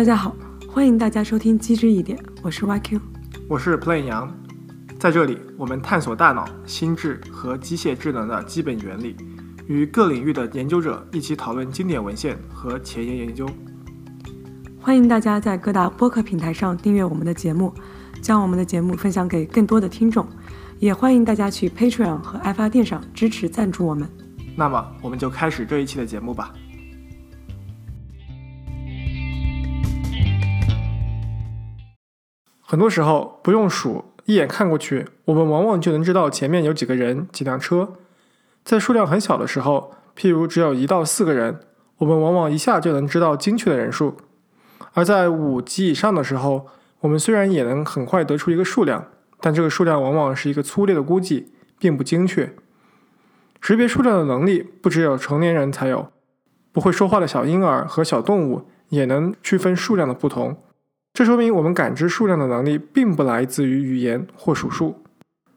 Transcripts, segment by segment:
大家好，欢迎大家收听《机智一点》，我是 YQ，我是 Play 杨。在这里，我们探索大脑、心智和机械智能的基本原理，与各领域的研究者一起讨论经典文献和前沿研究。欢迎大家在各大播客平台上订阅我们的节目，将我们的节目分享给更多的听众。也欢迎大家去 Patreon 和爱发电上支持赞助我们。那么，我们就开始这一期的节目吧。很多时候不用数，一眼看过去，我们往往就能知道前面有几个人、几辆车。在数量很小的时候，譬如只有一到四个人，我们往往一下就能知道精确的人数；而在五级以上的时候，我们虽然也能很快得出一个数量，但这个数量往往是一个粗略的估计，并不精确。识别数量的能力不只有成年人才有，不会说话的小婴儿和小动物也能区分数量的不同。这说明我们感知数量的能力并不来自于语言或数数。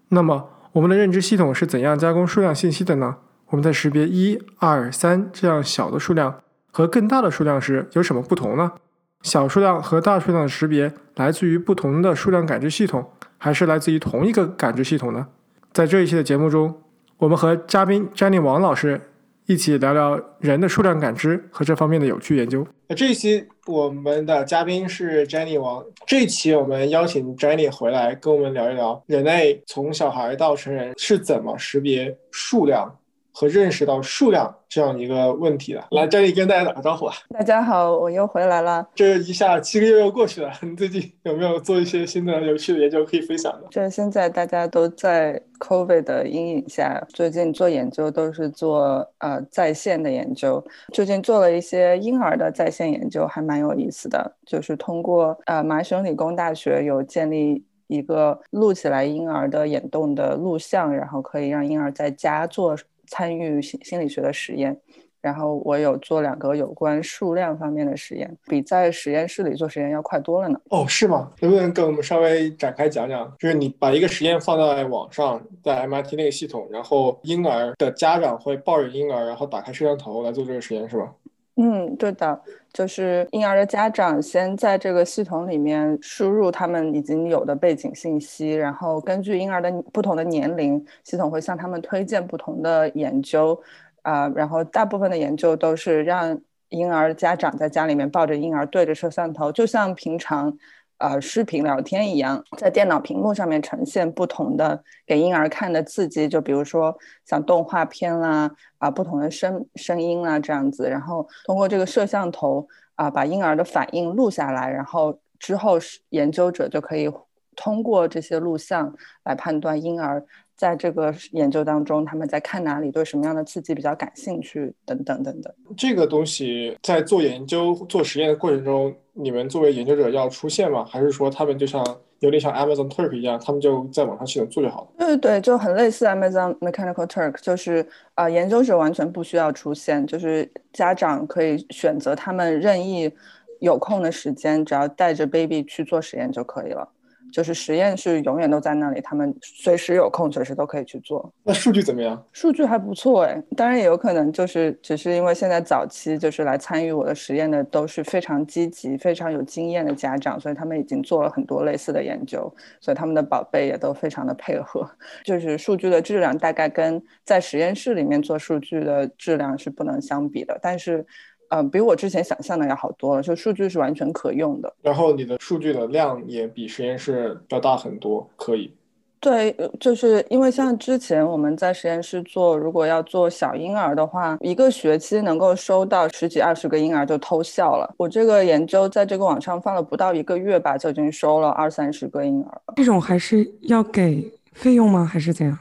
那么，我们的认知系统是怎样加工数量信息的呢？我们在识别一、二、三这样小的数量和更大的数量时有什么不同呢？小数量和大数量的识别来自于不同的数量感知系统，还是来自于同一个感知系统呢？在这一期的节目中，我们和嘉宾詹妮王老师。一起聊聊人的数量感知和这方面的有趣研究。这一期我们的嘉宾是 Jenny 王。这一期我们邀请 Jenny 回来跟我们聊一聊，人类从小孩到成人是怎么识别数量。和认识到数量这样一个问题的，来这里跟大家打个招呼啊！大家好，我又回来了。这一下七个月又过去了，你最近有没有做一些新的有趣的研究可以分享的？就是现在大家都在 COVID 的阴影下，最近做研究都是做呃在线的研究。最近做了一些婴儿的在线研究，还蛮有意思的。就是通过呃麻省理工大学有建立一个录起来婴儿的眼动的录像，然后可以让婴儿在家做。参与心心理学的实验，然后我有做两个有关数量方面的实验，比在实验室里做实验要快多了呢。哦，是吗？能不能跟我们稍微展开讲讲？就是你把一个实验放在网上，在 MIT 那个系统，然后婴儿的家长会抱着婴儿，然后打开摄像头来做这个实验，是吧？嗯，对的，就是婴儿的家长先在这个系统里面输入他们已经有的背景信息，然后根据婴儿的不同的年龄，系统会向他们推荐不同的研究，啊，然后大部分的研究都是让婴儿家长在家里面抱着婴儿对着摄像头，就像平常。呃，视频聊天一样，在电脑屏幕上面呈现不同的给婴儿看的刺激，就比如说像动画片啦，啊，不同的声声音啦这样子，然后通过这个摄像头啊，把婴儿的反应录下来，然后之后是研究者就可以通过这些录像来判断婴儿。在这个研究当中，他们在看哪里，对什么样的刺激比较感兴趣，等等等等。这个东西在做研究、做实验的过程中，你们作为研究者要出现吗？还是说他们就像有点像 Amazon Turk 一样，他们就在网上系统做就好了？对对对，就很类似 Amazon Mechanical Turk，就是啊，研究者完全不需要出现，就是家长可以选择他们任意有空的时间，只要带着 baby 去做实验就可以了。就是实验室永远都在那里，他们随时有空，随时都可以去做。那数据怎么样？数据还不错哎，当然也有可能就是只是因为现在早期就是来参与我的实验的都是非常积极、非常有经验的家长，所以他们已经做了很多类似的研究，所以他们的宝贝也都非常的配合。就是数据的质量大概跟在实验室里面做数据的质量是不能相比的，但是。嗯，比我之前想象的要好多了，就数据是完全可用的。然后你的数据的量也比实验室要大很多，可以。对，就是因为像之前我们在实验室做，如果要做小婴儿的话，一个学期能够收到十几二十个婴儿就偷笑了。我这个研究在这个网上放了不到一个月吧，就已经收了二三十个婴儿了。这种还是要给费用吗？还是怎样？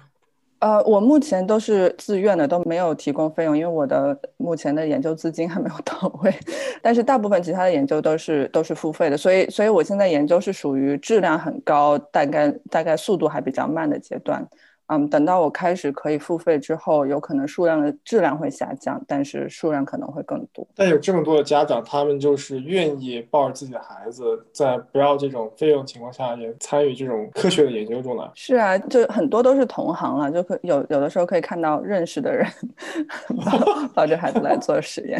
呃，我目前都是自愿的，都没有提供费用，因为我的目前的研究资金还没有到位。但是大部分其他的研究都是都是付费的，所以所以我现在研究是属于质量很高，大概大概速度还比较慢的阶段。嗯，等到我开始可以付费之后，有可能数量的质量会下降，但是数量可能会更多。但有这么多的家长，他们就是愿意抱着自己的孩子，在不要这种费用情况下，也参与这种科学的研究中来。是啊，就很多都是同行了，就可有有的时候可以看到认识的人 抱抱着孩子来做实验。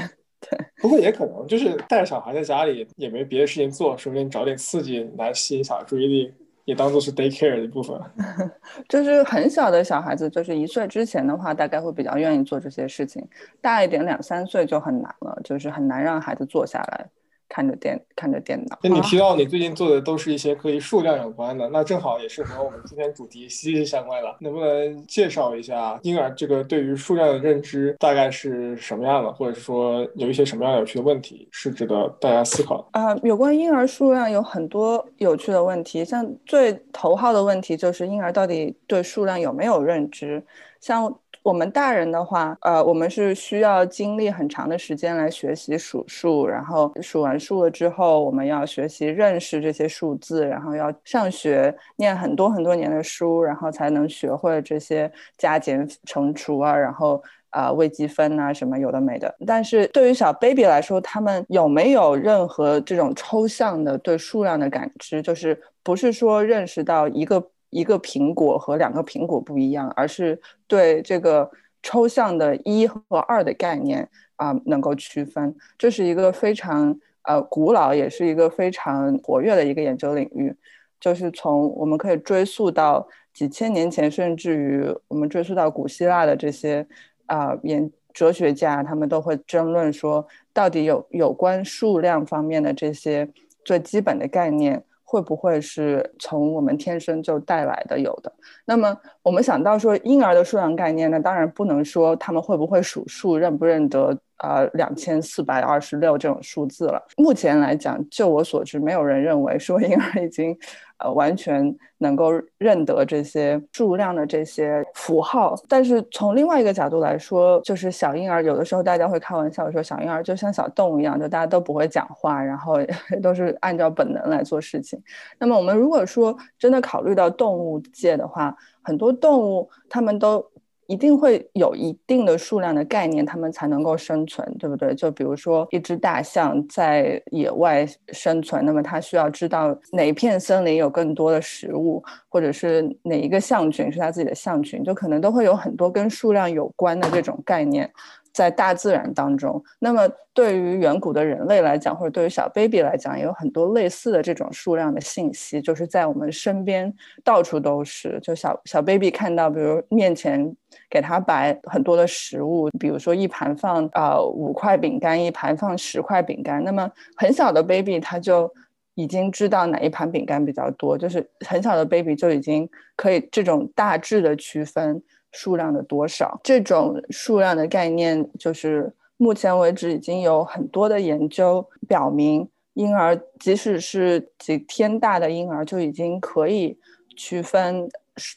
对，不过也可能就是带着小孩在家里也没别的事情做，说不定找点刺激来吸引小孩注意力，也当做是 daycare 的一部分。就是很小的小孩子，就是一岁之前的话，大概会比较愿意做这些事情。大一点，两三岁就很难了，就是很难让孩子坐下来。看着电看着电脑，那你提到你最近做的都是一些可以数量有关的，那正好也是和我们今天主题息息相关的。能不能介绍一下婴儿这个对于数量的认知大概是什么样的，或者是说有一些什么样有趣的问题是值得大家思考的？啊，有关婴儿数量有很多有趣的问题，像最头号的问题就是婴儿到底对数量有没有认知，像。我们大人的话，呃，我们是需要经历很长的时间来学习数数，然后数完数了之后，我们要学习认识这些数字，然后要上学念很多很多年的书，然后才能学会这些加减乘除啊，然后啊微积分啊什么有的没的。但是对于小 baby 来说，他们有没有任何这种抽象的对数量的感知？就是不是说认识到一个。一个苹果和两个苹果不一样，而是对这个抽象的一和二的概念啊能够区分。这是一个非常呃古老，也是一个非常活跃的一个研究领域。就是从我们可以追溯到几千年前，甚至于我们追溯到古希腊的这些啊研哲学家，他们都会争论说，到底有有关数量方面的这些最基本的概念。会不会是从我们天生就带来的？有的。那么我们想到说婴儿的数量概念呢，当然不能说他们会不会数数，认不认得。呃，两千四百二十六这种数字了。目前来讲，就我所知，没有人认为说婴儿已经呃完全能够认得这些数量的这些符号。但是从另外一个角度来说，就是小婴儿有的时候大家会开玩笑说，小婴儿就像小动物一样，就大家都不会讲话，然后 都是按照本能来做事情。那么我们如果说真的考虑到动物界的话，很多动物它们都。一定会有一定的数量的概念，它们才能够生存，对不对？就比如说一只大象在野外生存，那么它需要知道哪一片森林有更多的食物，或者是哪一个象群是它自己的象群，就可能都会有很多跟数量有关的这种概念。在大自然当中，那么对于远古的人类来讲，或者对于小 baby 来讲，也有很多类似的这种数量的信息，就是在我们身边到处都是。就小小 baby 看到，比如面前给他摆很多的食物，比如说一盘放呃五块饼干，一盘放十块饼干，那么很小的 baby 他就已经知道哪一盘饼干比较多，就是很小的 baby 就已经可以这种大致的区分。数量的多少？这种数量的概念，就是目前为止已经有很多的研究表明，婴儿即使是几天大的婴儿，就已经可以区分。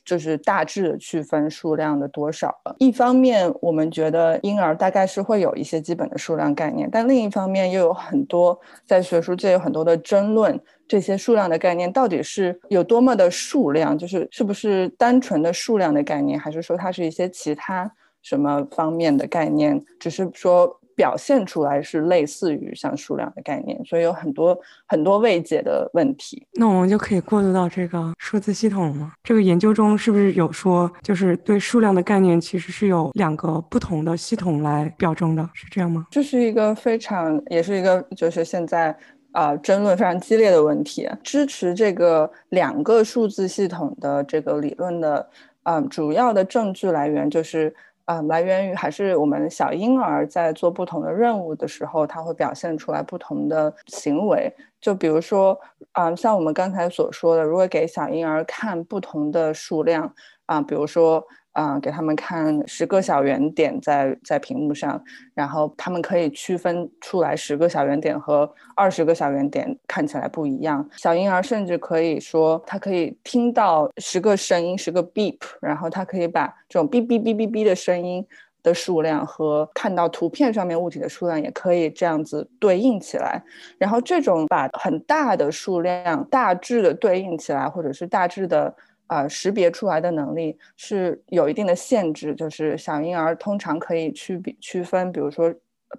就是大致的区分数量的多少了。一方面，我们觉得婴儿大概是会有一些基本的数量概念，但另一方面又有很多在学术界有很多的争论，这些数量的概念到底是有多么的数量，就是是不是单纯的数量的概念，还是说它是一些其他什么方面的概念，只是说。表现出来是类似于像数量的概念，所以有很多很多未解的问题。那我们就可以过渡到这个数字系统了吗？这个研究中是不是有说，就是对数量的概念其实是有两个不同的系统来表征的，是这样吗？这是一个非常，也是一个就是现在啊争论非常激烈的问题。支持这个两个数字系统的这个理论的，嗯，主要的证据来源就是。啊，来源于还是我们小婴儿在做不同的任务的时候，他会表现出来不同的行为。就比如说，啊，像我们刚才所说的，如果给小婴儿看不同的数量，啊，比如说。啊，给他们看十个小圆点在在屏幕上，然后他们可以区分出来十个小圆点和二十个小圆点看起来不一样。小婴儿甚至可以说，他可以听到十个声音，十个 beep，然后他可以把这种哔哔哔哔哔的声音的数量和看到图片上面物体的数量也可以这样子对应起来。然后这种把很大的数量大致的对应起来，或者是大致的。啊，识别出来的能力是有一定的限制，就是小婴儿通常可以区比区分，比如说，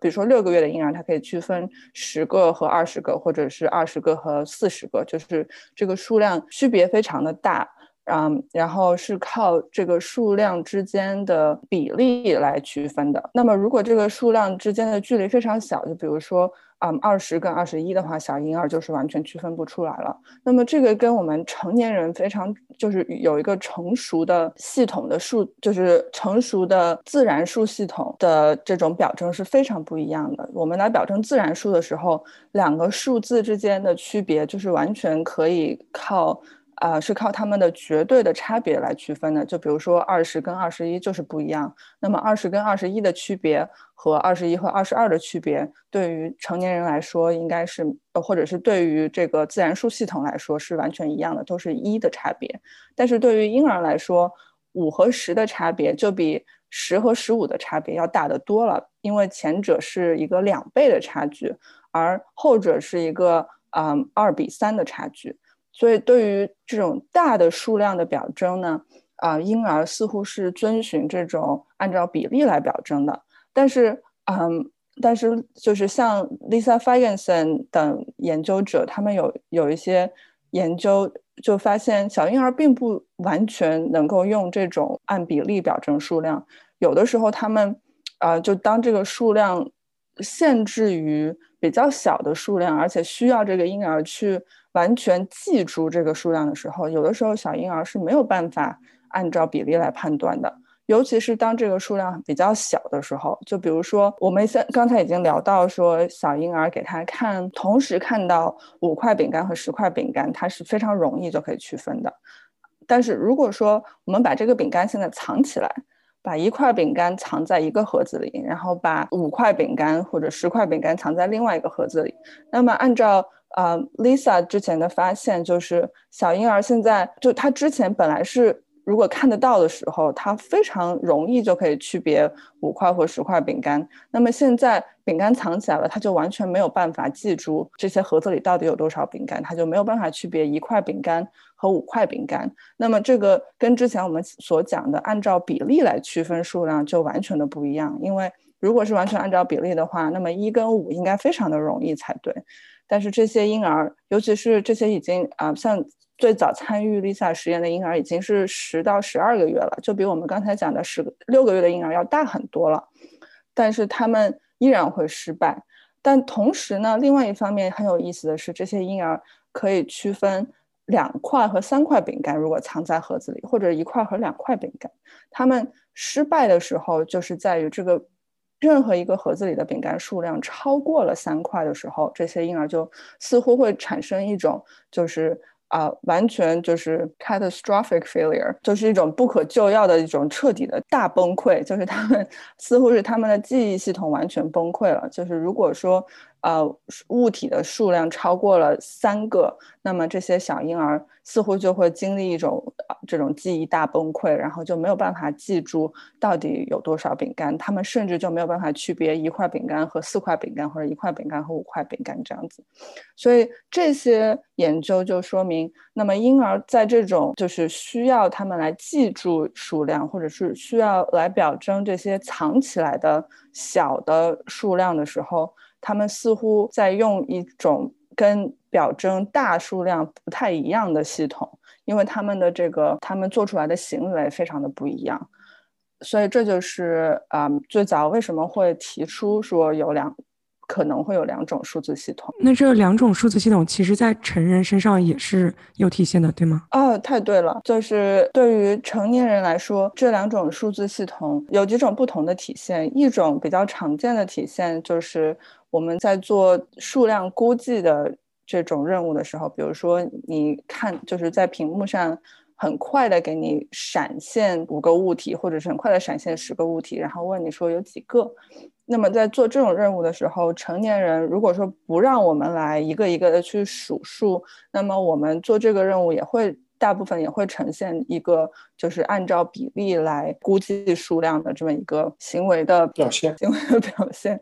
比如说六个月的婴儿，他可以区分十个和二十个，或者是二十个和四十个，就是这个数量区别非常的大。嗯，然后是靠这个数量之间的比例来区分的。那么，如果这个数量之间的距离非常小，就比如说，嗯，二十跟二十一的话，小婴儿就是完全区分不出来了。那么，这个跟我们成年人非常就是有一个成熟的系统的数，就是成熟的自然数系统的这种表征是非常不一样的。我们来表征自然数的时候，两个数字之间的区别就是完全可以靠。啊，是靠它们的绝对的差别来区分的。就比如说二十跟二十一就是不一样。那么二十跟二十一的区别和二十一和二十二的区别，对于成年人来说应该是，或者是对于这个自然数系统来说是完全一样的，都是一的差别。但是对于婴儿来说，五和十的差别就比十和十五的差别要大得多了，因为前者是一个两倍的差距，而后者是一个嗯二比三的差距。所以，对于这种大的数量的表征呢，啊，婴儿似乎是遵循这种按照比例来表征的。但是，嗯，但是就是像 Lisa Ferguson 等研究者，他们有有一些研究就发现，小婴儿并不完全能够用这种按比例表征数量。有的时候，他们，啊，就当这个数量限制于比较小的数量，而且需要这个婴儿去。完全记住这个数量的时候，有的时候小婴儿是没有办法按照比例来判断的，尤其是当这个数量比较小的时候。就比如说，我们现刚才已经聊到说，小婴儿给他看，同时看到五块饼干和十块饼干，他是非常容易就可以区分的。但是如果说我们把这个饼干现在藏起来，把一块饼干藏在一个盒子里，然后把五块饼干或者十块饼干藏在另外一个盒子里，那么按照呃，Lisa 之前的发现就是小婴儿现在就他之前本来是如果看得到的时候，他非常容易就可以区别五块或十块饼干。那么现在饼干藏起来了，他就完全没有办法记住这些盒子里到底有多少饼干，他就没有办法区别一块饼干和五块饼干。那么这个跟之前我们所讲的按照比例来区分数量就完全的不一样。因为如果是完全按照比例的话，那么一跟五应该非常的容易才对。但是这些婴儿，尤其是这些已经啊，像最早参与 Lisa 实验的婴儿，已经是十到十二个月了，就比我们刚才讲的十六个月的婴儿要大很多了。但是他们依然会失败。但同时呢，另外一方面很有意思的是，这些婴儿可以区分两块和三块饼干，如果藏在盒子里，或者一块和两块饼干。他们失败的时候，就是在于这个。任何一个盒子里的饼干数量超过了三块的时候，这些婴儿就似乎会产生一种就是。啊，完全就是 catastrophic failure，就是一种不可救药的一种彻底的大崩溃，就是他们 似乎是他们的记忆系统完全崩溃了。就是如果说呃物体的数量超过了三个，那么这些小婴儿似乎就会经历一种这种记忆大崩溃，然后就没有办法记住到底有多少饼干，他们甚至就没有办法区别一块饼干和四块饼干，或者一块饼干和五块饼干这样子。所以这些研究就说明。那么婴儿在这种就是需要他们来记住数量，或者是需要来表征这些藏起来的小的数量的时候，他们似乎在用一种跟表征大数量不太一样的系统，因为他们的这个他们做出来的行为非常的不一样，所以这就是啊最早为什么会提出说有两。可能会有两种数字系统，那这两种数字系统其实在成人身上也是有体现的，对吗？哦，太对了，就是对于成年人来说，这两种数字系统有几种不同的体现。一种比较常见的体现就是我们在做数量估计的这种任务的时候，比如说你看，就是在屏幕上很快的给你闪现五个物体，或者是很快的闪现十个物体，然后问你说有几个。那么在做这种任务的时候，成年人如果说不让我们来一个一个的去数数，那么我们做这个任务也会大部分也会呈现一个就是按照比例来估计数量的这么一个行为的表现，行为的表现。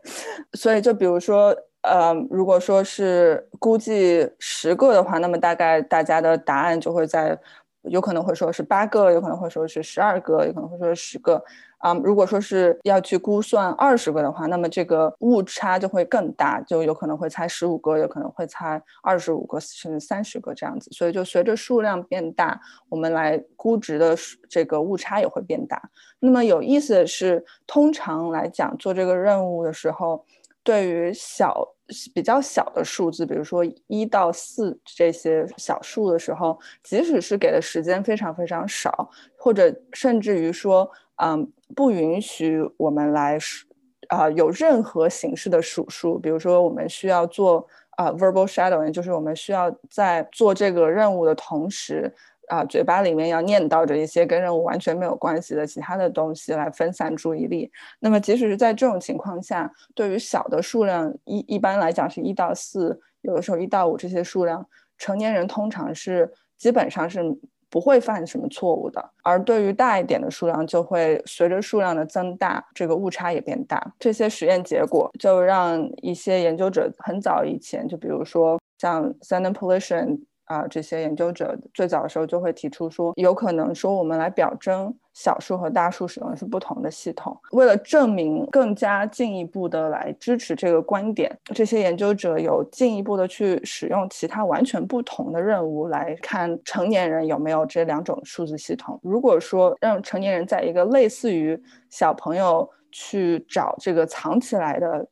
所以就比如说，呃，如果说是估计十个的话，那么大概大家的答案就会在。有可能会说是八个，有可能会说是十二个，有可能会说是十个。啊，如果说是要去估算二十个的话，那么这个误差就会更大，就有可能会猜十五个，有可能会猜二十五个甚至三十个这样子。所以就随着数量变大，我们来估值的这个误差也会变大。那么有意思的是，通常来讲做这个任务的时候，对于小比较小的数字，比如说一到四这些小数的时候，即使是给的时间非常非常少，或者甚至于说。嗯，不允许我们来数，啊，有任何形式的数数。比如说，我们需要做啊，verbal shadowing，就是我们需要在做这个任务的同时，啊，嘴巴里面要念叨着一些跟任务完全没有关系的其他的东西来分散注意力。那么，即使是在这种情况下，对于小的数量，一一般来讲是一到四，有的时候一到五这些数量，成年人通常是基本上是。不会犯什么错误的，而对于大一点的数量，就会随着数量的增大，这个误差也变大。这些实验结果就让一些研究者很早以前，就比如说像 s a n d p o l l i t i o n 啊，这些研究者最早的时候就会提出说，有可能说我们来表征小数和大数使用的是不同的系统。为了证明更加进一步的来支持这个观点，这些研究者有进一步的去使用其他完全不同的任务来看成年人有没有这两种数字系统。如果说让成年人在一个类似于小朋友去找这个藏起来的。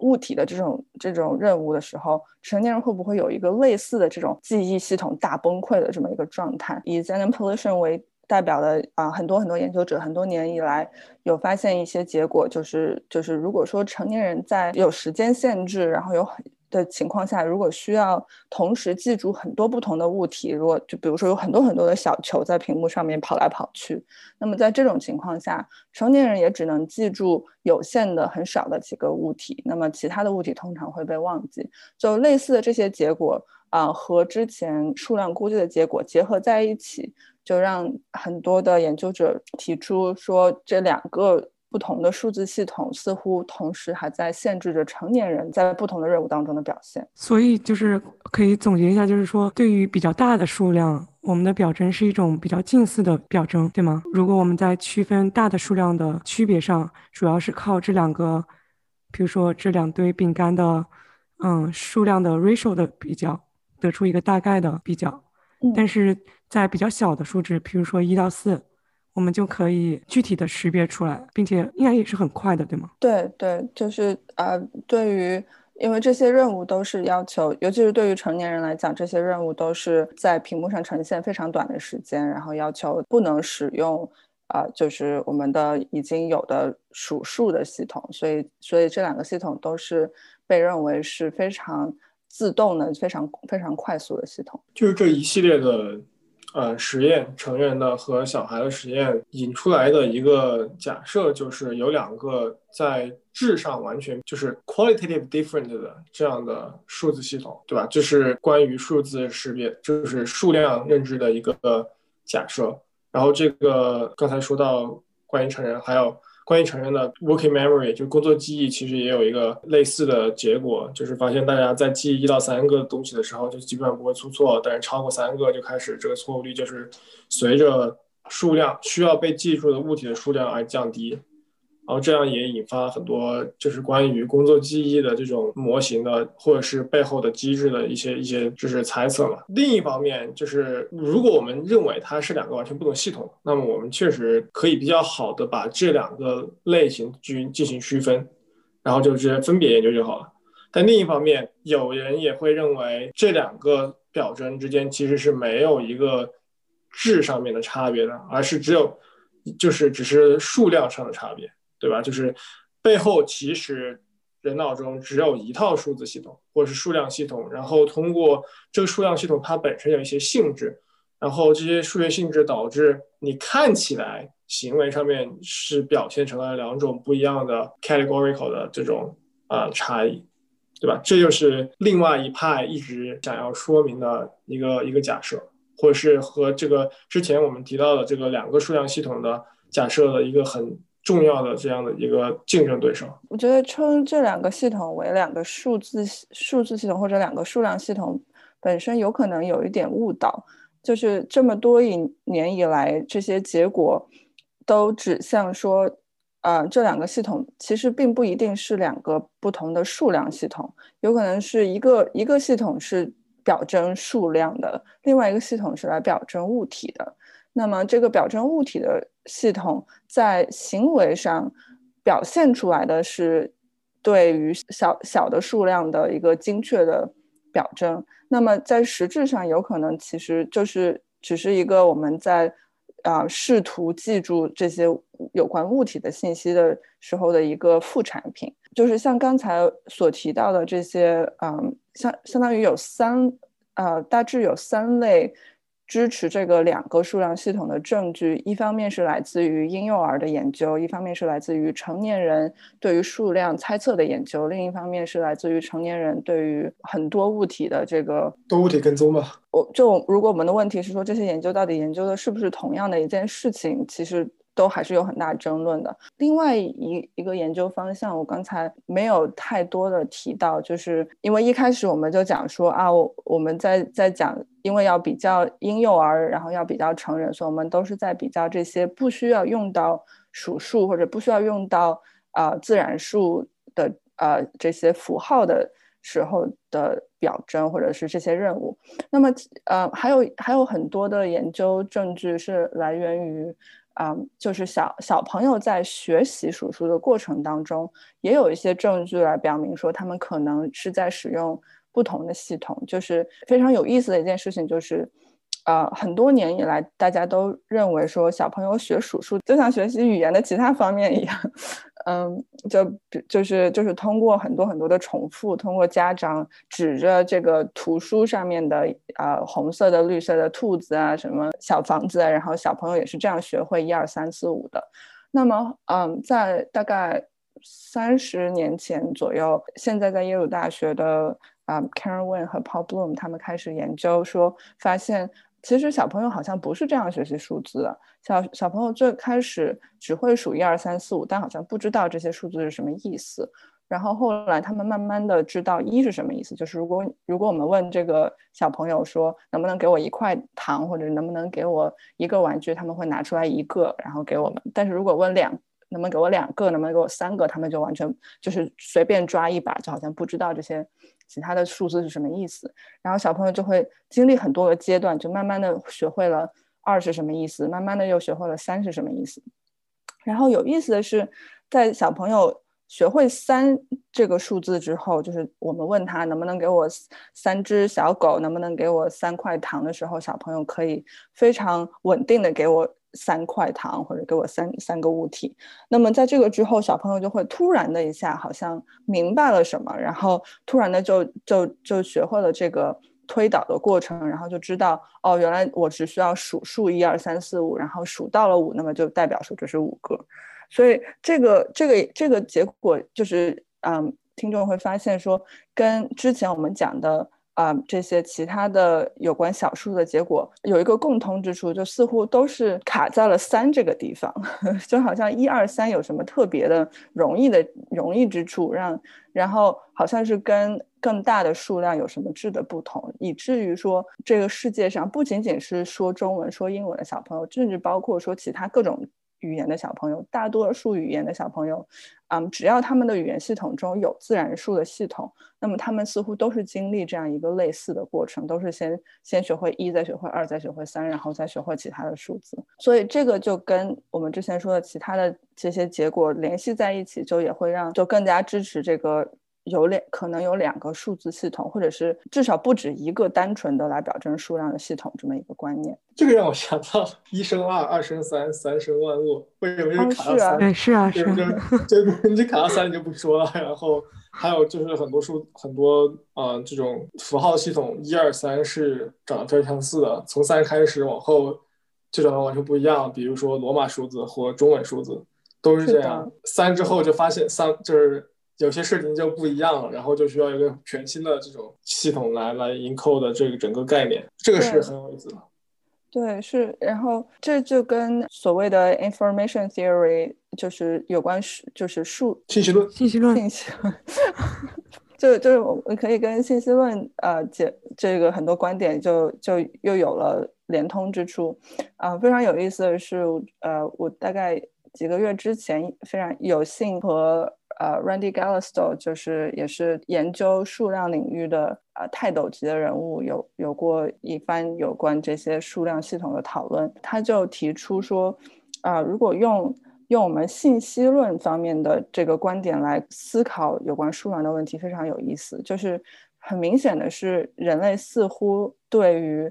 物体的这种这种任务的时候，成年人会不会有一个类似的这种记忆系统大崩溃的这么一个状态？以 z e n n Pollution 为代表的啊，很多很多研究者很多年以来有发现一些结果，就是就是如果说成年人在有时间限制，然后有很的情况下，如果需要同时记住很多不同的物体，如果就比如说有很多很多的小球在屏幕上面跑来跑去，那么在这种情况下，成年人也只能记住有限的很少的几个物体，那么其他的物体通常会被忘记。就类似的这些结果啊，和之前数量估计的结果结合在一起，就让很多的研究者提出说这两个。不同的数字系统似乎同时还在限制着成年人在不同的任务当中的表现。所以就是可以总结一下，就是说对于比较大的数量，我们的表征是一种比较近似的表征，对吗？如果我们在区分大的数量的区别上，主要是靠这两个，比如说这两堆饼干的，嗯，数量的 ratio 的比较，得出一个大概的比较。但是在比较小的数值，比如说一到四。我们就可以具体的识别出来，并且应该也是很快的，对吗？对对，就是呃，对于因为这些任务都是要求，尤其是对于成年人来讲，这些任务都是在屏幕上呈现非常短的时间，然后要求不能使用啊，就是我们的已经有的数数的系统，所以所以这两个系统都是被认为是非常自动的、非常非常快速的系统。就是这一系列的。呃，实验成人的和小孩的实验引出来的一个假设，就是有两个在质上完全就是 qualitative different 的这样的数字系统，对吧？就是关于数字识别，就是数量认知的一个假设。然后这个刚才说到关于成人，还有。关于成员的 working memory，就工作记忆，其实也有一个类似的结果，就是发现大家在记一到三个东西的时候，就基本上不会出错，但是超过三个就开始这个错误率就是随着数量需要被记住的物体的数量而降低。然后这样也引发很多就是关于工作记忆的这种模型的，或者是背后的机制的一些一些就是猜测嘛。另一方面，就是如果我们认为它是两个完全不同系统，那么我们确实可以比较好的把这两个类型去进行区分，然后就直接分别研究就好了。但另一方面，有人也会认为这两个表征之间其实是没有一个质上面的差别的，而是只有就是只是数量上的差别。对吧？就是背后其实人脑中只有一套数字系统或者是数量系统，然后通过这个数量系统它本身有一些性质，然后这些数学性质导致你看起来行为上面是表现成了两种不一样的 categorical 的这种啊差异，对吧？这就是另外一派一直想要说明的一个一个假设，或者是和这个之前我们提到的这个两个数量系统的假设的一个很。重要的这样的一个竞争对手，我觉得称这两个系统为两个数字数字系统或者两个数量系统本身有可能有一点误导，就是这么多一年以来，这些结果都指向说，呃，这两个系统其实并不一定是两个不同的数量系统，有可能是一个一个系统是表征数量的，另外一个系统是来表征物体的。那么这个表征物体的系统在行为上表现出来的是对于小小的数量的一个精确的表征。那么在实质上，有可能其实就是只是一个我们在啊试图记住这些有关物体的信息的时候的一个副产品。就是像刚才所提到的这些，嗯，相相当于有三，呃，大致有三类。支持这个两个数量系统的证据，一方面是来自于婴幼儿的研究，一方面是来自于成年人对于数量猜测的研究，另一方面是来自于成年人对于很多物体的这个多物体跟踪吧。我就如果我们的问题是说这些研究到底研究的是不是同样的一件事情，其实。都还是有很大争论的。另外一一个研究方向，我刚才没有太多的提到，就是因为一开始我们就讲说啊，我我们在在讲，因为要比较婴幼儿，然后要比较成人，所以我们都是在比较这些不需要用到数数或者不需要用到啊自然数的呃这些符号的时候的表征或者是这些任务。那么呃还有还有很多的研究证据是来源于。嗯，就是小小朋友在学习数数的过程当中，也有一些证据来表明说，他们可能是在使用不同的系统。就是非常有意思的一件事情，就是。呃，很多年以来，大家都认为说小朋友学数数就像学习语言的其他方面一样，嗯，就就是就是通过很多很多的重复，通过家长指着这个图书上面的呃红色的、绿色的兔子啊，什么小房子，然后小朋友也是这样学会一二三四五的。那么，嗯，在大概三十年前左右，现在在耶鲁大学的啊 Karen Win 和 Paul Bloom 他们开始研究说，发现。其实小朋友好像不是这样学习数字的。小小朋友最开始只会数一二三四五，但好像不知道这些数字是什么意思。然后后来他们慢慢的知道一是什么意思，就是如果如果我们问这个小朋友说能不能给我一块糖，或者能不能给我一个玩具，他们会拿出来一个，然后给我们。但是如果问两，能不能给我两个，能不能给我三个，他们就完全就是随便抓一把，就好像不知道这些。其他的数字是什么意思？然后小朋友就会经历很多个阶段，就慢慢的学会了二是什么意思，慢慢的又学会了三是什么意思。然后有意思的是，在小朋友学会三这个数字之后，就是我们问他能不能给我三只小狗，能不能给我三块糖的时候，小朋友可以非常稳定的给我。三块糖，或者给我三三个物体。那么在这个之后，小朋友就会突然的一下，好像明白了什么，然后突然的就就就学会了这个推导的过程，然后就知道哦，原来我只需要数数一二三四五，然后数到了五，那么就代表说这是五个。所以这个这个这个结果就是，嗯，听众会发现说，跟之前我们讲的。啊，这些其他的有关小数的结果有一个共通之处，就似乎都是卡在了三这个地方，就好像一二三有什么特别的容易的容易之处，让然后好像是跟更大的数量有什么质的不同，以至于说这个世界上不仅仅是说中文、说英文的小朋友，甚至包括说其他各种。语言的小朋友，大多数语言的小朋友，嗯，只要他们的语言系统中有自然数的系统，那么他们似乎都是经历这样一个类似的过程，都是先先学会一，再学会二，再学会三，然后再学会其他的数字。所以这个就跟我们之前说的其他的这些结果联系在一起，就也会让就更加支持这个。有两可能有两个数字系统，或者是至少不止一个单纯的来表征数量的系统，这么一个观念。这个让我想到一生二，二生三，三生万物。为什么就卡到三？是啊，是啊，就就你卡到三你就不说了。然后还有就是很多数很多啊这种符号系统，一二三是长得非常相似的，从三开始往后就长得完全不一样。比如说罗马数字或中文数字都是这样，三之后就发现三就是。有些事情就不一样了，然后就需要一个全新的这种系统来来 encode 这个整个概念，这个是很有意思的。对，是，然后这就跟所谓的 information theory 就是有关，就是数信息论，信息论，信息论，就就是我们可以跟信息论呃解这个很多观点就就又有了连通之处。啊，非常有意思的是，呃，我大概几个月之前非常有幸和呃 Randy Gallisto，就是也是研究数量领域的呃泰斗级的人物，有有过一番有关这些数量系统的讨论。他就提出说，啊，如果用用我们信息论方面的这个观点来思考有关数量的问题，非常有意思。就是很明显的是，人类似乎对于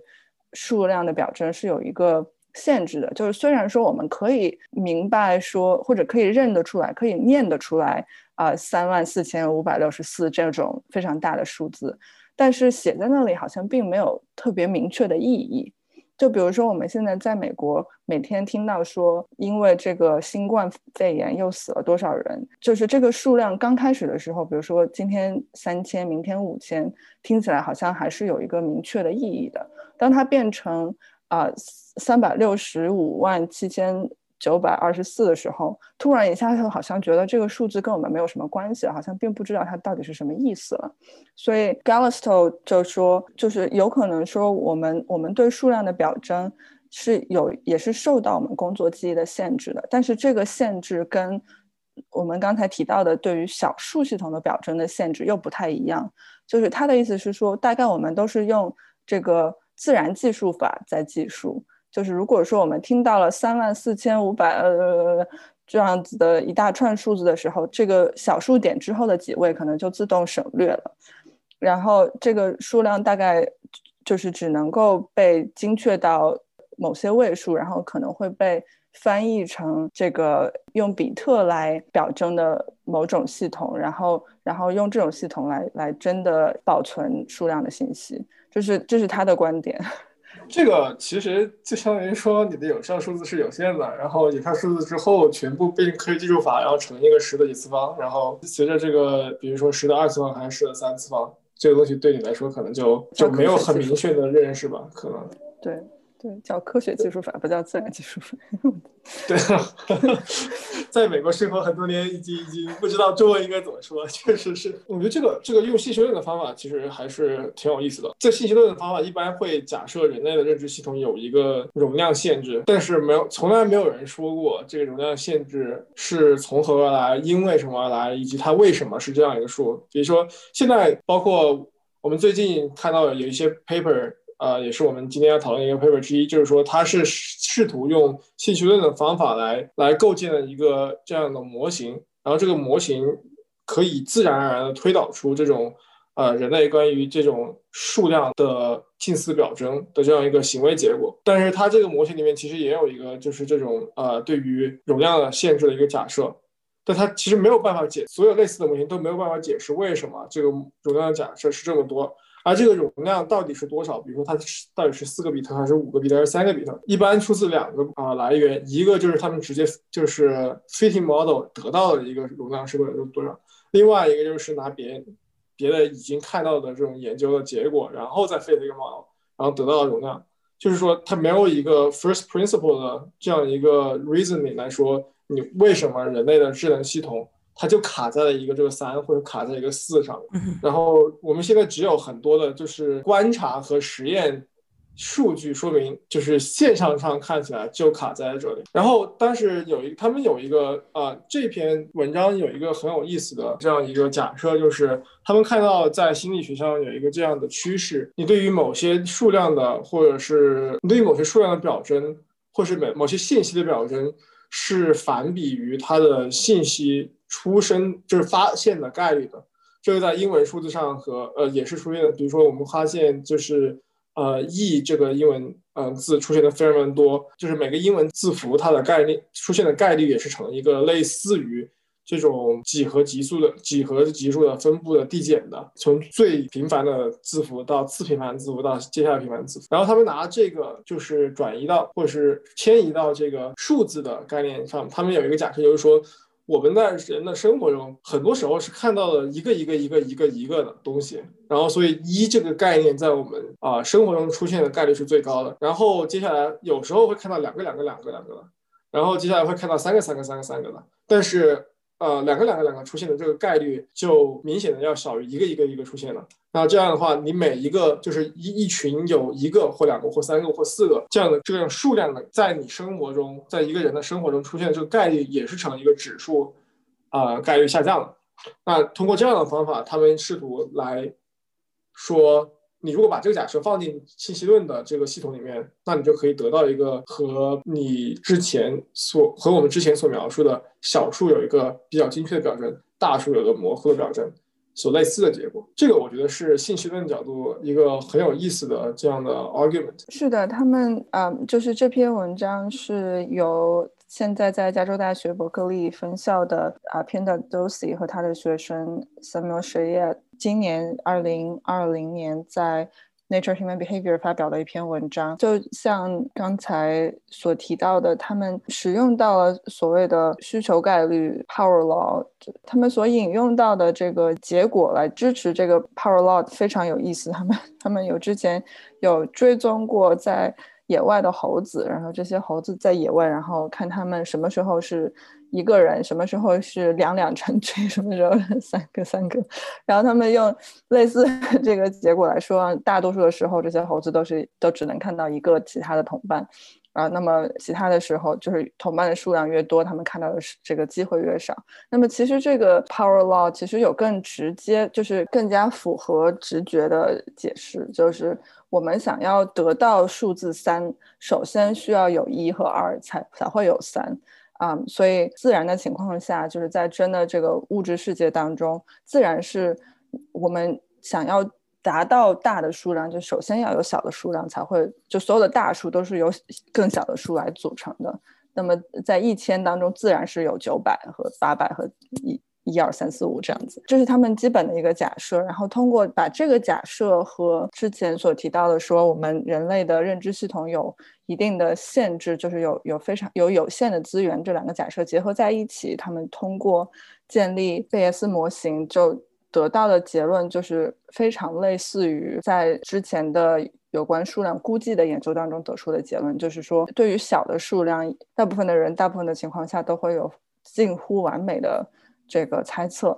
数量的表征是有一个限制的。就是虽然说我们可以明白说，或者可以认得出来，可以念得出来啊，三万四千五百六十四这种非常大的数字，但是写在那里好像并没有特别明确的意义。就比如说，我们现在在美国每天听到说，因为这个新冠肺炎又死了多少人，就是这个数量刚开始的时候，比如说今天三千，明天五千，听起来好像还是有一个明确的意义的。当它变成啊三百六十五万七千。九百二十四的时候，突然一下就好像觉得这个数字跟我们没有什么关系了，好像并不知道它到底是什么意思了。所以 Gallisto 就说，就是有可能说我们我们对数量的表征是有也是受到我们工作记忆的限制的，但是这个限制跟我们刚才提到的对于小数系统的表征的限制又不太一样。就是他的意思是说，大概我们都是用这个自然计数法在计数。就是如果说我们听到了三万四千五百呃这样子的一大串数字的时候，这个小数点之后的几位可能就自动省略了，然后这个数量大概就是只能够被精确到某些位数，然后可能会被翻译成这个用比特来表征的某种系统，然后然后用这种系统来来真的保存数量的信息，就是这是他的观点。这个其实就相当于说，你的有效数字是有限的，然后有效数字之后全部被科学技术法，然后乘一个十的几次方，然后随着这个，比如说十的二次方还是十的三次方，这个东西对你来说可能就就没有很明确的认识吧，可能。对。对，叫科学技术法，不叫自然技术法。对，在美国生活很多年，已经已经不知道中文应该怎么说。确实是，我觉得这个这个用信息论的方法其实还是挺有意思的。这信息论的方法一般会假设人类的认知系统有一个容量限制，但是没有从来没有人说过这个容量限制是从何而来，因为什么而来，以及它为什么是这样一个数。比如说，现在包括我们最近看到有一些 paper。呃，也是我们今天要讨论一个 paper 之一，就是说它是试图用信息论的方法来来构建了一个这样的模型，然后这个模型可以自然而然的推导出这种呃人类关于这种数量的近似表征的这样一个行为结果。但是它这个模型里面其实也有一个就是这种呃对于容量的限制的一个假设，但它其实没有办法解所有类似的模型都没有办法解释为什么这个容量的假设是这么多。而这个容量到底是多少？比如说它到底是四个比特还是五个比特还是三个比特？一般出自两个啊来源，一个就是他们直接就是 fitting model 得到的一个容量是多少多少，另外一个就是拿别别的已经看到的这种研究的结果，然后再 fit 一个 model，然后得到的容量，就是说它没有一个 first principle 的这样一个 reasoning 来说，你为什么人类的智能系统？它就卡在了一个这个三或者卡在一个四上，然后我们现在只有很多的就是观察和实验数据说明，就是现象上看起来就卡在这里。然后但是有一他们有一个啊这篇文章有一个很有意思的这样一个假设，就是他们看到在心理学上有一个这样的趋势：你对于某些数量的或者是你对于某些数量的表征，或是某某些信息的表征，是反比于它的信息。出生就是发现的概率的，这个在英文数字上和呃也是出现的。比如说我们发现就是呃 e 这个英文嗯字出现的非常非常多，就是每个英文字符它的概率出现的概率也是成一个类似于这种几何级数的几何级数的分布的递减的，从最频繁的字符到次频繁字符到接下来频繁字符。然后他们拿这个就是转移到或者是迁移到这个数字的概念上，他们有一个假设就是说。我们在人的生活中，很多时候是看到了一个一个一个一个一个的东西，然后所以一这个概念在我们啊生活中出现的概率是最高的。然后接下来有时候会看到两个两个两个两个的，然后接下来会看到三个三个三个三个的。但是呃两个两个两个出现的这个概率就明显的要小于一个一个一个出现了。那这样的话，你每一个就是一一群有一个或两个或三个或四个这样的这样数量的，在你生活中，在一个人的生活中出现这个概率也是成一个指数，啊，概率下降了。那通过这样的方法，他们试图来说。你如果把这个假设放进信息论的这个系统里面，那你就可以得到一个和你之前所和我们之前所描述的小数有一个比较精确的表征，大数有个模糊的表征所类似的结果。这个我觉得是信息论角度一个很有意思的这样的 argument。是的，他们啊，就是这篇文章是由现在在加州大学伯克利分校的啊 Penda Dosi 和他的学生 Samuel s h a y e 今年二零二零年在 Nature Human Behavior 发表了一篇文章，就像刚才所提到的，他们使用到了所谓的需求概率 Power Law，他们所引用到的这个结果来支持这个 Power Law 非常有意思。他们他们有之前有追踪过在野外的猴子，然后这些猴子在野外，然后看他们什么时候是。一个人什么时候是两两成群，什么时候三个三个，然后他们用类似这个结果来说，大多数的时候这些猴子都是都只能看到一个其他的同伴，啊，那么其他的时候就是同伴的数量越多，他们看到的是这个机会越少。那么其实这个 power law 其实有更直接，就是更加符合直觉的解释，就是我们想要得到数字三，首先需要有一和二才才会有三。啊，所以自然的情况下，就是在真的这个物质世界当中，自然是我们想要达到大的数量，就首先要有小的数量才会，就所有的大数都是由更小的数来组成的。那么在一千当中，自然是有九百和八百和一。一二三四五这样子，这是他们基本的一个假设。然后通过把这个假设和之前所提到的说，我们人类的认知系统有一定的限制，就是有有非常有有限的资源，这两个假设结合在一起，他们通过建立贝叶斯模型，就得到的结论就是非常类似于在之前的有关数量估计的研究当中得出的结论，就是说对于小的数量，大部分的人，大部分的情况下都会有近乎完美的。这个猜测，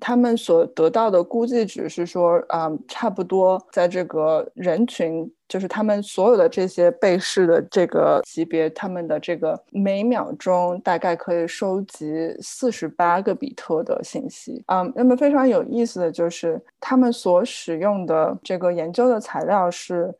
他们所得到的估计值是说，啊，差不多在这个人群，就是他们所有的这些被试的这个级别，他们的这个每秒钟大概可以收集四十八个比特的信息。啊，那么非常有意思的就是，他们所使用的这个研究的材料是，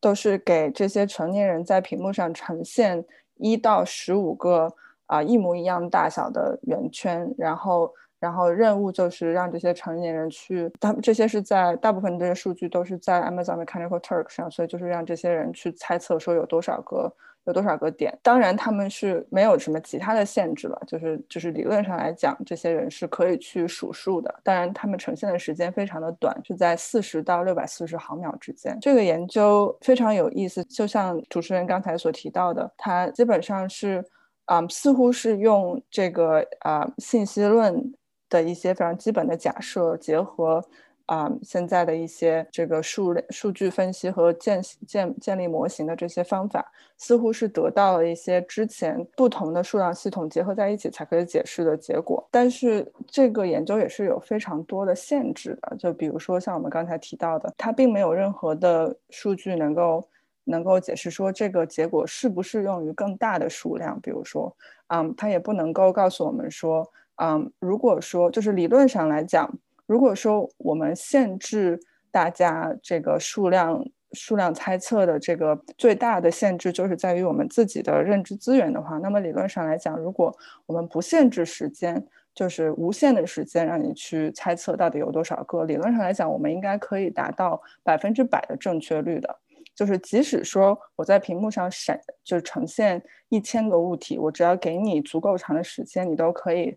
都是给这些成年人在屏幕上呈现一到十五个。啊，一模一样大小的圆圈，然后，然后任务就是让这些成年人去，他们这些是在大部分这些数据都是在 Amazon Mechanical Turk 上，所以就是让这些人去猜测说有多少个，有多少个点。当然，他们是没有什么其他的限制了，就是就是理论上来讲，这些人是可以去数数的。当然，他们呈现的时间非常的短，是在四十到六百四十毫秒之间。这个研究非常有意思，就像主持人刚才所提到的，它基本上是。嗯，似乎是用这个啊信息论的一些非常基本的假设，结合啊现在的一些这个数数据分析和建建建立模型的这些方法，似乎是得到了一些之前不同的数量系统结合在一起才可以解释的结果。但是这个研究也是有非常多的限制的，就比如说像我们刚才提到的，它并没有任何的数据能够。能够解释说这个结果适不适用于更大的数量，比如说，嗯，它也不能够告诉我们说，嗯，如果说就是理论上来讲，如果说我们限制大家这个数量数量猜测的这个最大的限制就是在于我们自己的认知资源的话，那么理论上来讲，如果我们不限制时间，就是无限的时间让你去猜测到底有多少个，理论上来讲，我们应该可以达到百分之百的正确率的。就是即使说我在屏幕上闪，就是呈现一千个物体，我只要给你足够长的时间，你都可以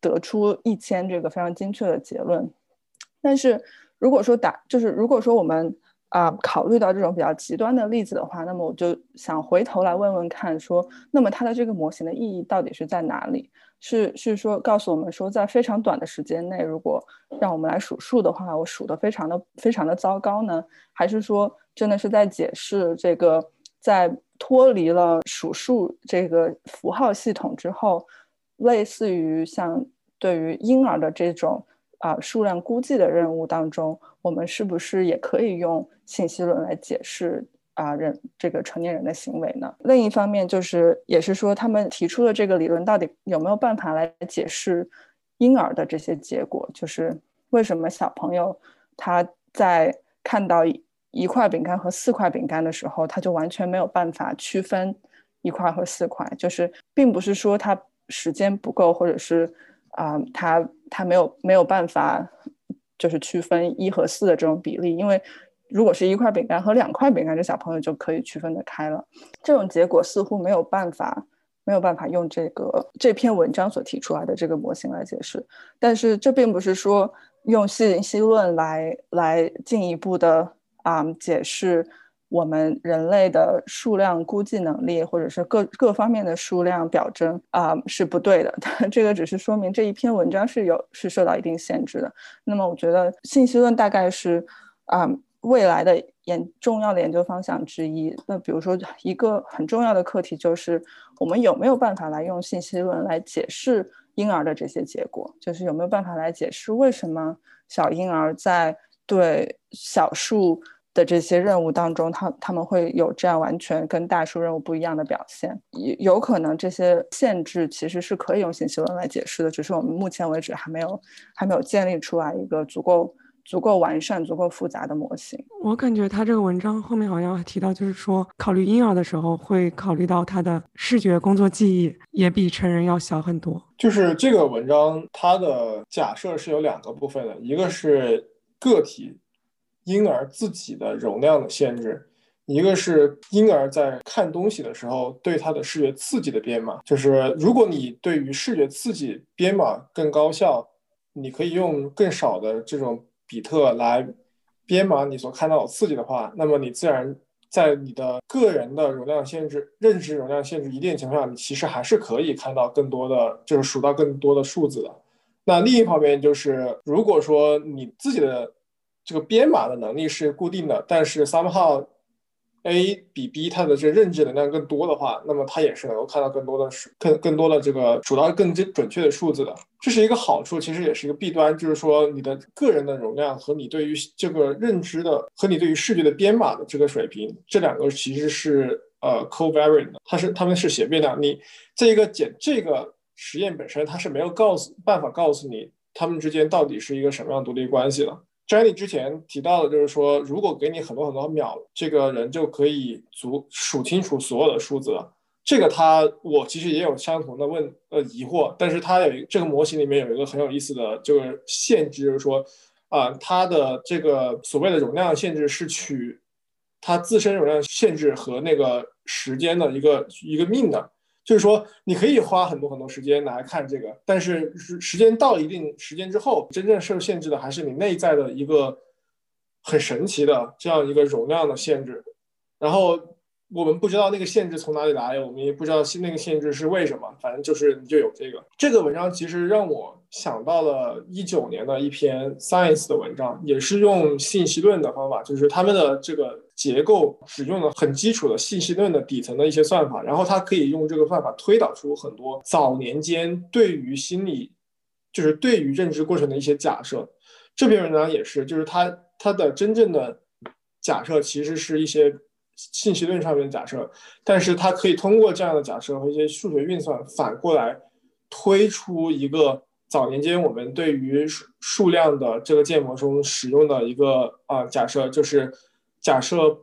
得出一千这个非常精确的结论。但是如果说打，就是如果说我们啊考虑到这种比较极端的例子的话，那么我就想回头来问问看，说那么它的这个模型的意义到底是在哪里？是是说告诉我们说，在非常短的时间内，如果让我们来数数的话，我数的非常的非常的糟糕呢？还是说真的是在解释这个在脱离了数数这个符号系统之后，类似于像对于婴儿的这种啊数量估计的任务当中，我们是不是也可以用信息论来解释啊人这个成年人的行为呢？另一方面，就是也是说他们提出的这个理论到底有没有办法来解释婴儿的这些结果？就是为什么小朋友他在看到一块饼干和四块饼干的时候，他就完全没有办法区分一块和四块，就是并不是说他时间不够，或者是啊，他他没有没有办法，就是区分一和四的这种比例，因为如果是一块饼干和两块饼干，这小朋友就可以区分得开了。这种结果似乎没有办法没有办法用这个这篇文章所提出来的这个模型来解释，但是这并不是说用信息论来来进一步的。啊，解释我们人类的数量估计能力，或者是各各方面的数量表征啊，是不对的。但 这个只是说明这一篇文章是有是受到一定限制的。那么，我觉得信息论大概是啊未来的研重要的研究方向之一。那比如说，一个很重要的课题就是，我们有没有办法来用信息论来解释婴儿的这些结果？就是有没有办法来解释为什么小婴儿在对小数。的这些任务当中，他他们会有这样完全跟大数任务不一样的表现，有有可能这些限制其实是可以用信息论来解释的，只是我们目前为止还没有还没有建立出来一个足够足够完善、足够复杂的模型。我感觉他这个文章后面好像提到，就是说考虑婴儿的时候会考虑到他的视觉工作记忆也比成人要小很多。就是这个文章它的假设是有两个部分的，一个是个体。婴儿自己的容量的限制，一个是婴儿在看东西的时候对他的视觉刺激的编码，就是如果你对于视觉刺激编码更高效，你可以用更少的这种比特来编码你所看到的刺激的话，那么你自然在你的个人的容量限制、认知容量限制一定情况下，你其实还是可以看到更多的，就是数到更多的数字的。那另一方面就是，如果说你自己的这个编码的能力是固定的，但是 somehow A 比 B 它的这认知能量更多的话，那么它也是能够看到更多的数，更更多的这个数到更准准确的数字的。这是一个好处，其实也是一个弊端，就是说你的个人的容量和你对于这个认知的和你对于视觉的编码的这个水平，这两个其实是呃 covariant 的，它是它们是斜变量。你这一个简这个实验本身它是没有告诉办法告诉你它们之间到底是一个什么样独立关系的。Jenny 之前提到的，就是说，如果给你很多很多秒，这个人就可以足数清楚所有的数字了。这个他，我其实也有相同的问呃疑惑，但是他有这个模型里面有一个很有意思的就是限制，就是说，啊，它的这个所谓的容量限制是取它自身容量限制和那个时间的一个一个命的。就是说，你可以花很多很多时间来看这个，但是时间到一定时间之后，真正受限制的还是你内在的一个很神奇的这样一个容量的限制，然后。我们不知道那个限制从哪里来，我们也不知道那个限制是为什么。反正就是你就有这个。这个文章其实让我想到了一九年的一篇 Science 的文章，也是用信息论的方法，就是他们的这个结构使用了很基础的信息论的底层的一些算法，然后它可以用这个算法推导出很多早年间对于心理，就是对于认知过程的一些假设。这篇文章也是，就是它它的真正的假设其实是一些。信息论上面的假设，但是它可以通过这样的假设和一些数学运算，反过来推出一个早年间我们对于数数量的这个建模中使用的一个啊假设，就是假设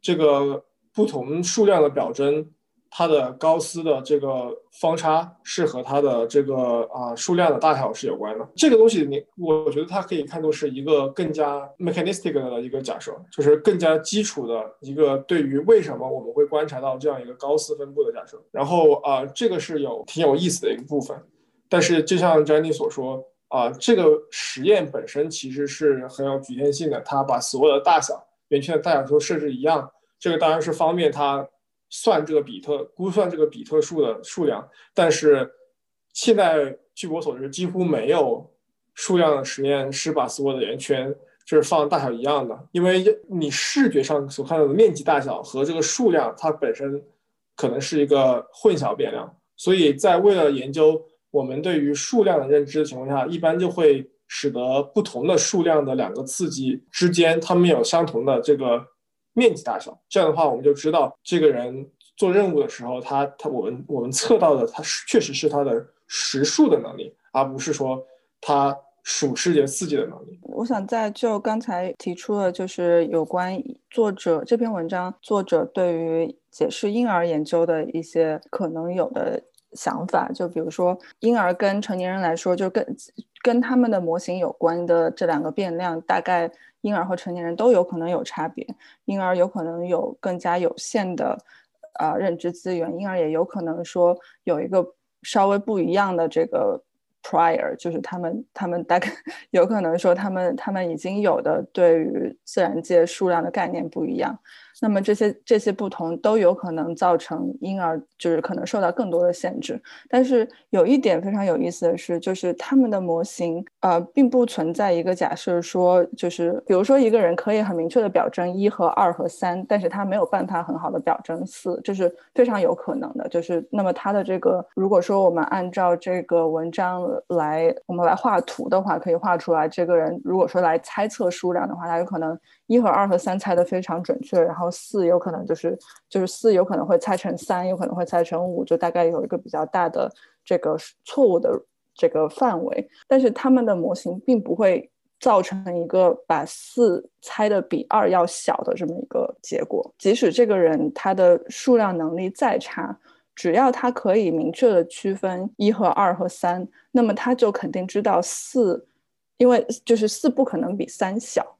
这个不同数量的表征。它的高斯的这个方差是和它的这个啊数量的大小是有关的。这个东西你我觉得它可以看作是一个更加 mechanistic 的一个假设，就是更加基础的一个对于为什么我们会观察到这样一个高斯分布的假设。然后啊，这个是有挺有意思的一个部分。但是就像 Jenny 所说啊，这个实验本身其实是很有局限性的。它把所有的大小圆圈的大小都设置一样，这个当然是方便它。算这个比特估算这个比特数的数量，但是现在据我所知，几乎没有数量的实验是把所有的圆圈就是放大小一样的，因为你视觉上所看到的面积大小和这个数量它本身可能是一个混淆变量，所以在为了研究我们对于数量的认知的情况下，一般就会使得不同的数量的两个刺激之间，它们有相同的这个面积大小。这样的话，我们就知道这个人做任务的时候，他他我们我们测到的，他是确实是他的实数的能力，而不是说他数视觉刺激的能力。我想在就刚才提出的，就是有关作者这篇文章作者对于解释婴儿研究的一些可能有的想法，就比如说婴儿跟成年人来说，就更跟他们的模型有关的这两个变量，大概婴儿和成年人都有可能有差别。婴儿有可能有更加有限的呃认知资源，婴儿也有可能说有一个稍微不一样的这个。Prior 就是他们，他们大概有可能说，他们他们已经有的对于自然界数量的概念不一样。那么这些这些不同都有可能造成婴儿就是可能受到更多的限制，但是有一点非常有意思的是，就是他们的模型呃并不存在一个假设说，就是比如说一个人可以很明确的表征一和二和三，但是他没有办法很好的表征四，这是非常有可能的。就是那么他的这个如果说我们按照这个文章来我们来画图的话，可以画出来这个人如果说来猜测数量的话，他有可能。一和二和三猜的非常准确，然后四有可能就是就是四有可能会猜成三，有可能会猜成五，就大概有一个比较大的这个错误的这个范围。但是他们的模型并不会造成一个把四猜的比二要小的这么一个结果。即使这个人他的数量能力再差，只要他可以明确的区分一和二和三，那么他就肯定知道四，因为就是四不可能比三小。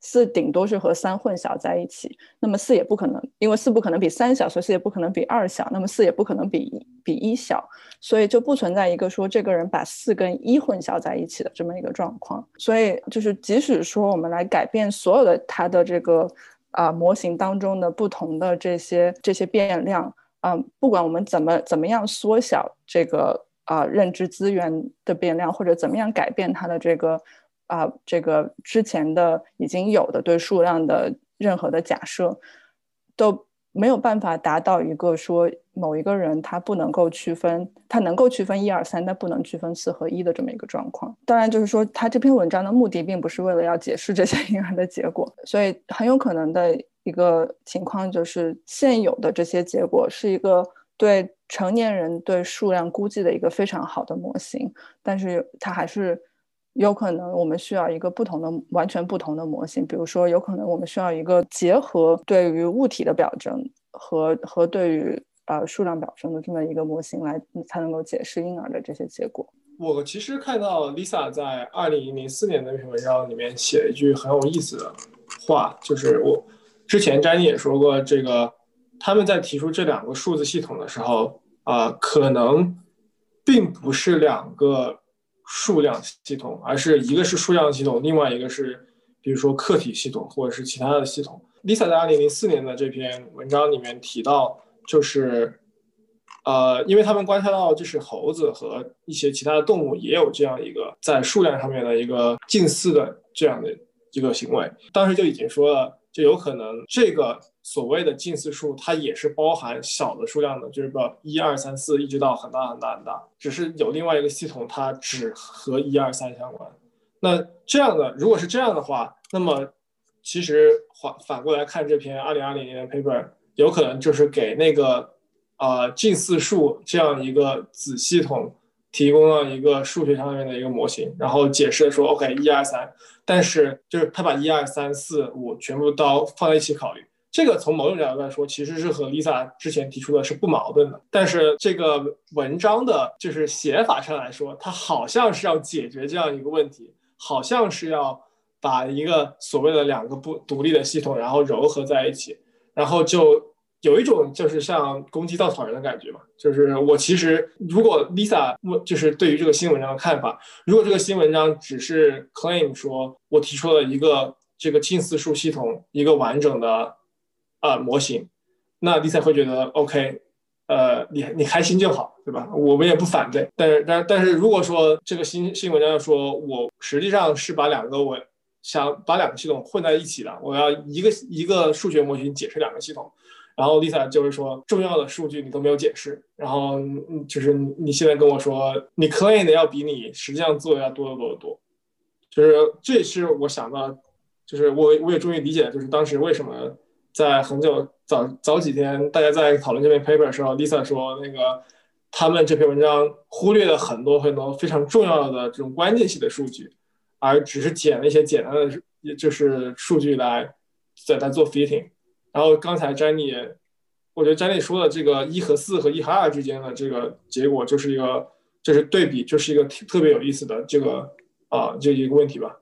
四顶多是和三混淆在一起，那么四也不可能，因为四不可能比三小，所以四也不可能比二小，那么四也不可能比比一小，所以就不存在一个说这个人把四跟一混淆在一起的这么一个状况。所以就是即使说我们来改变所有的它的这个啊模型当中的不同的这些这些变量，嗯，不管我们怎么怎么样缩小这个啊认知资源的变量，或者怎么样改变它的这个。啊，这个之前的已经有的对数量的任何的假设，都没有办法达到一个说某一个人他不能够区分，他能够区分一二三，但不能区分四和一的这么一个状况。当然，就是说他这篇文章的目的并不是为了要解释这些婴儿的结果，所以很有可能的一个情况就是现有的这些结果是一个对成年人对数量估计的一个非常好的模型，但是它还是。有可能我们需要一个不同的、完全不同的模型，比如说，有可能我们需要一个结合对于物体的表征和和对于呃数量表征的这么一个模型来，才能够解释婴儿的这些结果。我其实看到 Lisa 在二零零四年的那篇文章里面写了一句很有意思的话，就是我之前詹妮也说过，这个他们在提出这两个数字系统的时候，啊，可能并不是两个。数量系统，而是一个是数量系统，另外一个是，比如说客体系统或者是其他的系统。Lisa 在二零零四年的这篇文章里面提到，就是，呃，因为他们观察到，就是猴子和一些其他的动物也有这样一个在数量上面的一个近似的这样的一个行为，当时就已经说了，就有可能这个。所谓的近似数，它也是包含小的数量的，就是说一二三四一直到很大很大很大，只是有另外一个系统，它只和一二三相关。那这样的，如果是这样的话，那么其实反反过来看这篇二零二零年的 paper，有可能就是给那个啊近似数这样一个子系统提供了一个数学上面的一个模型，然后解释说 OK 一二三，但是就是他把一二三四五全部都放在一起考虑。这个从某种角度来说，其实是和 Lisa 之前提出的是不矛盾的。但是这个文章的就是写法上来说，它好像是要解决这样一个问题，好像是要把一个所谓的两个不独立的系统，然后糅合在一起，然后就有一种就是像攻击稻草人的感觉嘛。就是我其实如果 Lisa 就是对于这个新文章的看法，如果这个新文章只是 claim 说我提出了一个这个近似数系统一个完整的。啊，模型，那 Lisa 会觉得 OK，呃，你你开心就好，对吧？我们也不反对。但是，但但是如果说这个新新文章要说，我实际上是把两个我想把两个系统混在一起的，我要一个一个数学模型解释两个系统，然后 Lisa 就是说重要的数据你都没有解释，然后就是你现在跟我说你 claim 的要比你实际上做的要多得多得多，就是这是我想到，就是我我也终于理解，就是当时为什么在很久早早几天大家在讨论这篇 paper 的时候，Lisa 说那个他们这篇文章忽略了很多很多非常重要的这种关键性的数据，而只是捡了一些简单的就是数据来在在做 fitting。然后刚才 Jenny，我觉得 Jenny 说的这个一和四和一和二之间的这个结果，就是一个就是对比，就是一个特别有意思的这个啊，就一个问题吧。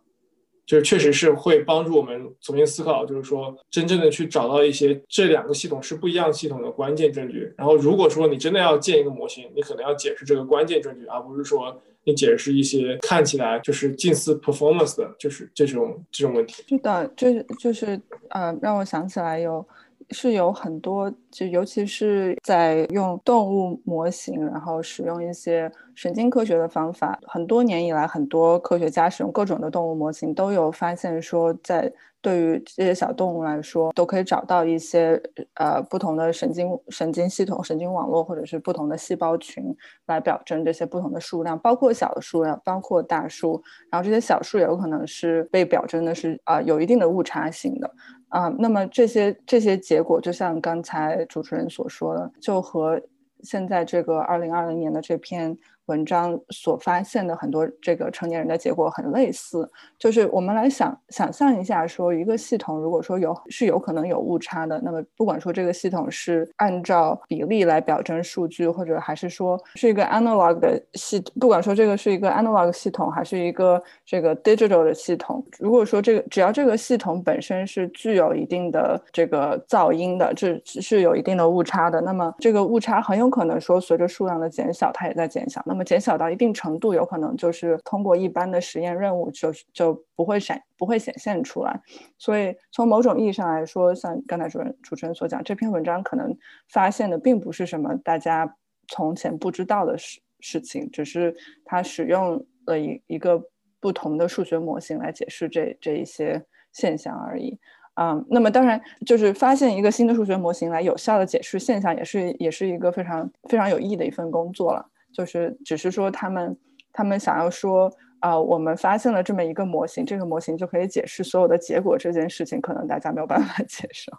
就是确实是会帮助我们重新思考，就是说真正的去找到一些这两个系统是不一样系统的关键证据。然后如果说你真的要建一个模型，你可能要解释这个关键证据，而不是说解释一些看起来就是近似 performance 的，就是这种这种问题。是的，这就是呃，让我想起来有。是有很多，就尤其是在用动物模型，然后使用一些神经科学的方法。很多年以来，很多科学家使用各种的动物模型，都有发现说，在对于这些小动物来说，都可以找到一些呃不同的神经神经系统、神经网络，或者是不同的细胞群来表征这些不同的数量，包括小的数量，包括大数。然后这些小数也有可能是被表征的是啊有一定的误差性的。啊，那么这些这些结果，就像刚才主持人所说的，就和现在这个二零二零年的这篇。文章所发现的很多这个成年人的结果很类似，就是我们来想想象一下，说一个系统如果说有是有可能有误差的，那么不管说这个系统是按照比例来表征数据，或者还是说是一个 analog 的系，不管说这个是一个 analog 系统还是一个这个 digital 的系统，如果说这个只要这个系统本身是具有一定的这个噪音的，这是有一定的误差的，那么这个误差很有可能说随着数量的减小，它也在减小。那那么减小到一定程度，有可能就是通过一般的实验任务就就不会闪不会显现出来。所以从某种意义上来说，像刚才主任主持人所讲，这篇文章可能发现的并不是什么大家从前不知道的事事情，只是它使用了一一个不同的数学模型来解释这这一些现象而已。嗯，那么当然就是发现一个新的数学模型来有效的解释现象，也是也是一个非常非常有意义的一份工作了。就是只是说他们他们想要说啊，我们发现了这么一个模型，这个模型就可以解释所有的结果。这件事情可能大家没有办法 接受。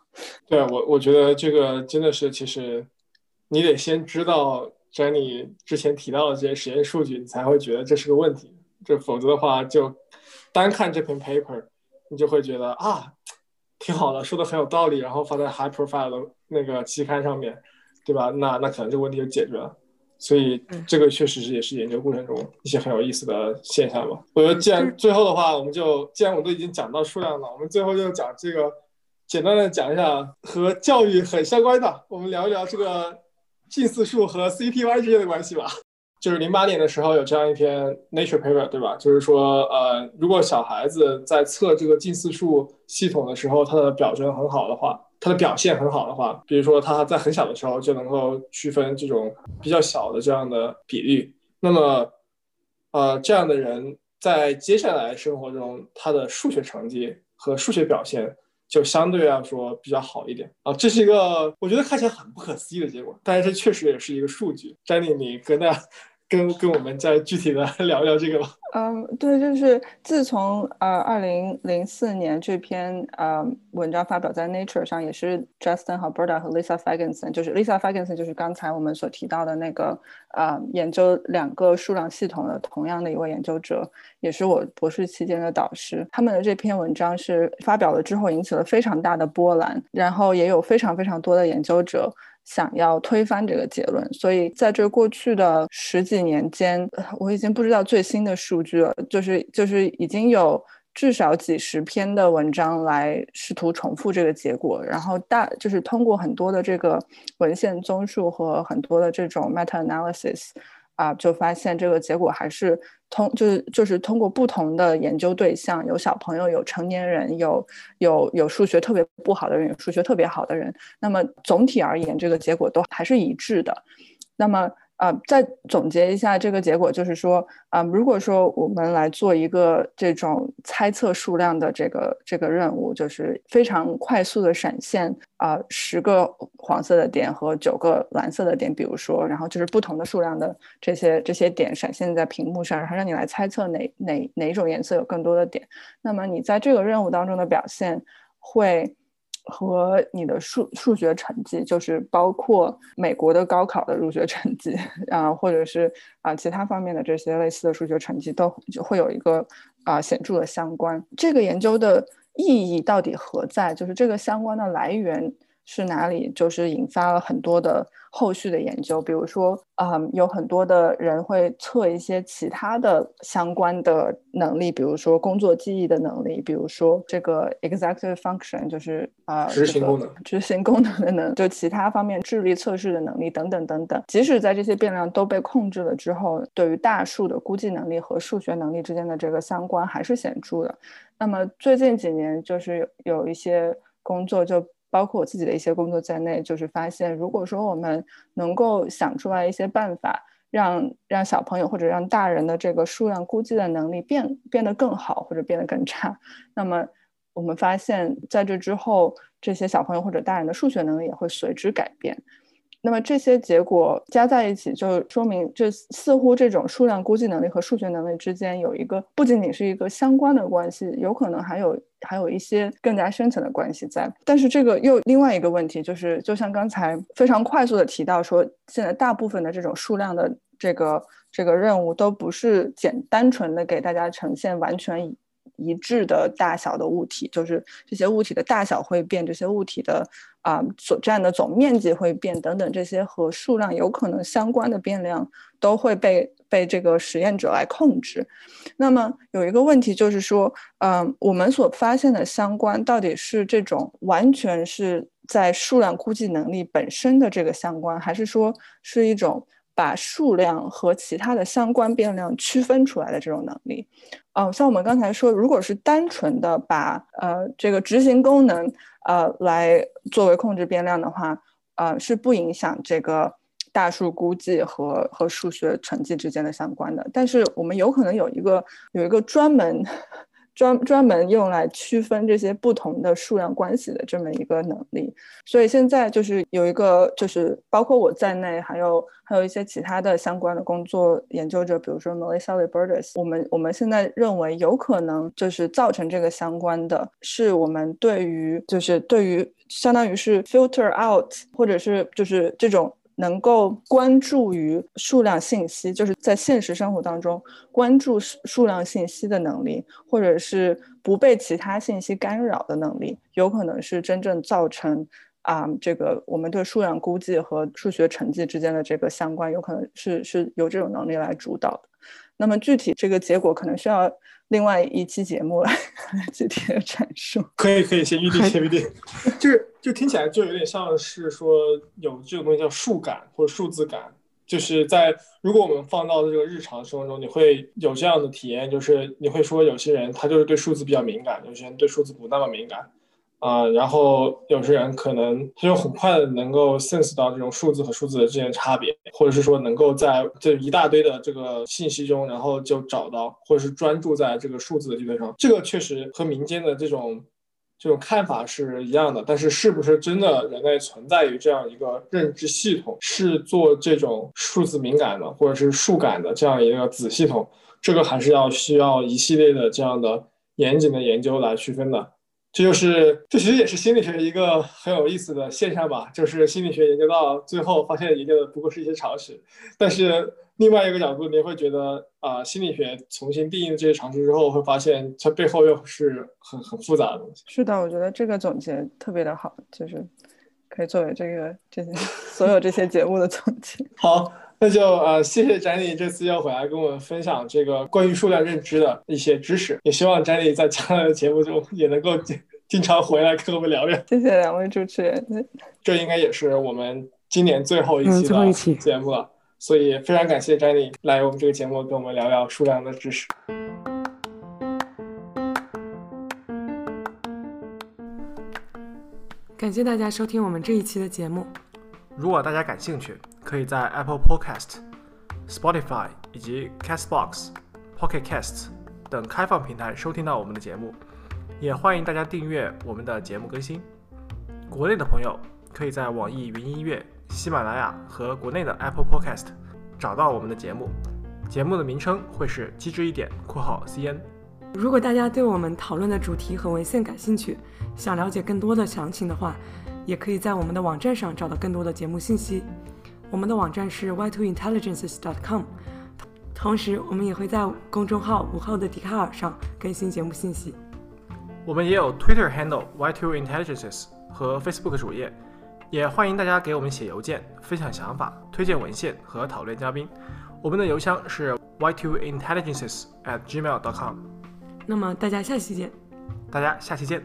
对我我觉得这个真的是，其实你得先知道 Jenny 之前提到的这些实验数据，你才会觉得这是个问题。这否则的话，就单看这篇 paper，你就会觉得啊，挺好的，说的很有道理，然后放在 high profile 的那个期刊上面，对吧？那那可能这个问题就解决了。所以这个确实是也是研究过程中一些很有意思的现象吧。我觉得既然最后的话，我们就既然我都已经讲到数量了，我们最后就讲这个，简单的讲一下和教育很相关的，我们聊一聊这个近似数和 CPY 之间的关系吧。就是零八年的时候有这样一篇 Nature paper，对吧？就是说，呃，如果小孩子在测这个近似数系统的时候，他的表征很好的话。他的表现很好的话，比如说他在很小的时候就能够区分这种比较小的这样的比例，那么，呃，这样的人在接下来生活中，他的数学成绩和数学表现就相对来说比较好一点啊。这是一个我觉得看起来很不可思议的结果，但是这确实也是一个数据。詹妮，你跟大家。跟跟我们再具体的聊聊这个吧。嗯，对，就是自从呃二零零四年这篇呃文章发表在 Nature 上，也是 Justin 和 Berta 和 Lisa Fagenson，就是 Lisa Fagenson 就是刚才我们所提到的那个呃研究两个数量系统的同样的一位研究者，也是我博士期间的导师。他们的这篇文章是发表了之后引起了非常大的波澜，然后也有非常非常多的研究者。想要推翻这个结论，所以在这过去的十几年间，我已经不知道最新的数据了。就是就是已经有至少几十篇的文章来试图重复这个结果，然后大就是通过很多的这个文献综述和很多的这种 meta analysis。啊，就发现这个结果还是通，就是就是通过不同的研究对象，有小朋友，有成年人，有有有数学特别不好的人，有数学特别好的人。那么总体而言，这个结果都还是一致的。那么啊，再总结一下这个结果，就是说，啊，如果说我们来做一个这种猜测数量的这个这个任务，就是非常快速的闪现啊，十个黄色的点和九个蓝色的点，比如说，然后就是不同的数量的这些这些点闪现在屏幕上，然后让你来猜测哪哪哪种颜色有更多的点，那么你在这个任务当中的表现会。和你的数数学成绩，就是包括美国的高考的入学成绩 啊，或者是啊其他方面的这些类似的数学成绩，都就会有一个啊显著的相关。这个研究的意义到底何在？就是这个相关的来源。是哪里？就是引发了很多的后续的研究，比如说，嗯，有很多的人会测一些其他的相关的能力，比如说工作记忆的能力，比如说这个 executive function，就是啊，执行功能，执行功能的能，就其他方面智力测试的能力等等等等。即使在这些变量都被控制了之后，对于大数的估计能力和数学能力之间的这个相关还是显著的。那么最近几年，就是有一些工作就。包括我自己的一些工作在内，就是发现，如果说我们能够想出来一些办法，让让小朋友或者让大人的这个数量估计的能力变变得更好，或者变得更差，那么我们发现，在这之后，这些小朋友或者大人的数学能力也会随之改变。那么这些结果加在一起，就说明这似乎这种数量估计能力和数学能力之间有一个不仅仅是一个相关的关系，有可能还有还有一些更加深层的关系在。但是这个又另外一个问题就是，就像刚才非常快速的提到说，现在大部分的这种数量的这个这个任务都不是简单纯的给大家呈现完全以。一致的大小的物体，就是这些物体的大小会变，这些物体的啊所占的总面积会变等等，这些和数量有可能相关的变量都会被被这个实验者来控制。那么有一个问题就是说，嗯，我们所发现的相关到底是这种完全是在数量估计能力本身的这个相关，还是说是一种？把数量和其他的相关变量区分出来的这种能力，哦，像我们刚才说，如果是单纯的把呃这个执行功能呃来作为控制变量的话，呃是不影响这个大数估计和和数学成绩之间的相关的。但是我们有可能有一个有一个专门。专专门用来区分这些不同的数量关系的这么一个能力，所以现在就是有一个，就是包括我在内，还有还有一些其他的相关的工作研究者，比如说 Melissa Libertis，我们我们现在认为有可能就是造成这个相关的，是我们对于就是对于相当于是 filter out，或者是就是这种。能够关注于数量信息，就是在现实生活当中关注数数量信息的能力，或者是不被其他信息干扰的能力，有可能是真正造成啊，这个我们对数量估计和数学成绩之间的这个相关，有可能是是由这种能力来主导的。那么具体这个结果可能需要另外一期节目来 具体的阐述。可以可以，先预定先预定。就是就听起来就有点像是说有这种东西叫数感或者数字感，就是在如果我们放到这个日常生活中，你会有这样的体验，就是你会说有些人他就是对数字比较敏感，有些人对数字不那么敏感。啊，然后有些人可能他就很快的能够 sense 到这种数字和数字的之间的差别，或者是说能够在这一大堆的这个信息中，然后就找到，或者是专注在这个数字的基础上。这个确实和民间的这种这种看法是一样的，但是是不是真的人类存在于这样一个认知系统，是做这种数字敏感的或者是数感的这样一个子系统，这个还是要需要一系列的这样的严谨的研究来区分的。这就是，这其实也是心理学一个很有意思的现象吧。就是心理学研究到最后，发现研究的不过是一些常识。但是另外一个角度，你会觉得啊，心理学重新定义这些常识之后，会发现它背后又是很很复杂的东西。是的，我觉得这个总结特别的好，就是可以作为这个这些所有这些节目的总结。好，那就呃，谢谢詹妮这次要回来跟我们分享这个关于数量认知的一些知识。也希望詹妮在将来的节目中也能够。经常回来跟我们聊聊，谢谢两位主持人。这应该也是我们今年最后一期的节目了，所以非常感谢 Jenny 来我们这个节目跟我们聊聊数量的知识。感谢大家收听我们这一期的节目。如果大家感兴趣，可以在 Apple Podcast。Spotify 以及 Castbox、Pocket Casts 等开放平台收听到我们的节目，也欢迎大家订阅我们的节目更新。国内的朋友可以在网易云音乐、喜马拉雅和国内的 Apple Podcast 找到我们的节目，节目的名称会是机智一点（括号 CN）。如果大家对我们讨论的主题和文献感兴趣，想了解更多的详情的话，也可以在我们的网站上找到更多的节目信息。我们的网站是 y2intelligences.com，同时我们也会在公众号“午后的笛卡尔”上更新节目信息。我们也有 Twitter handle y2intelligences 和 Facebook 主页，也欢迎大家给我们写邮件，分享想法、推荐文献和讨论嘉宾。我们的邮箱是 y2intelligences at gmail.com。那么大家下期见。大家下期见。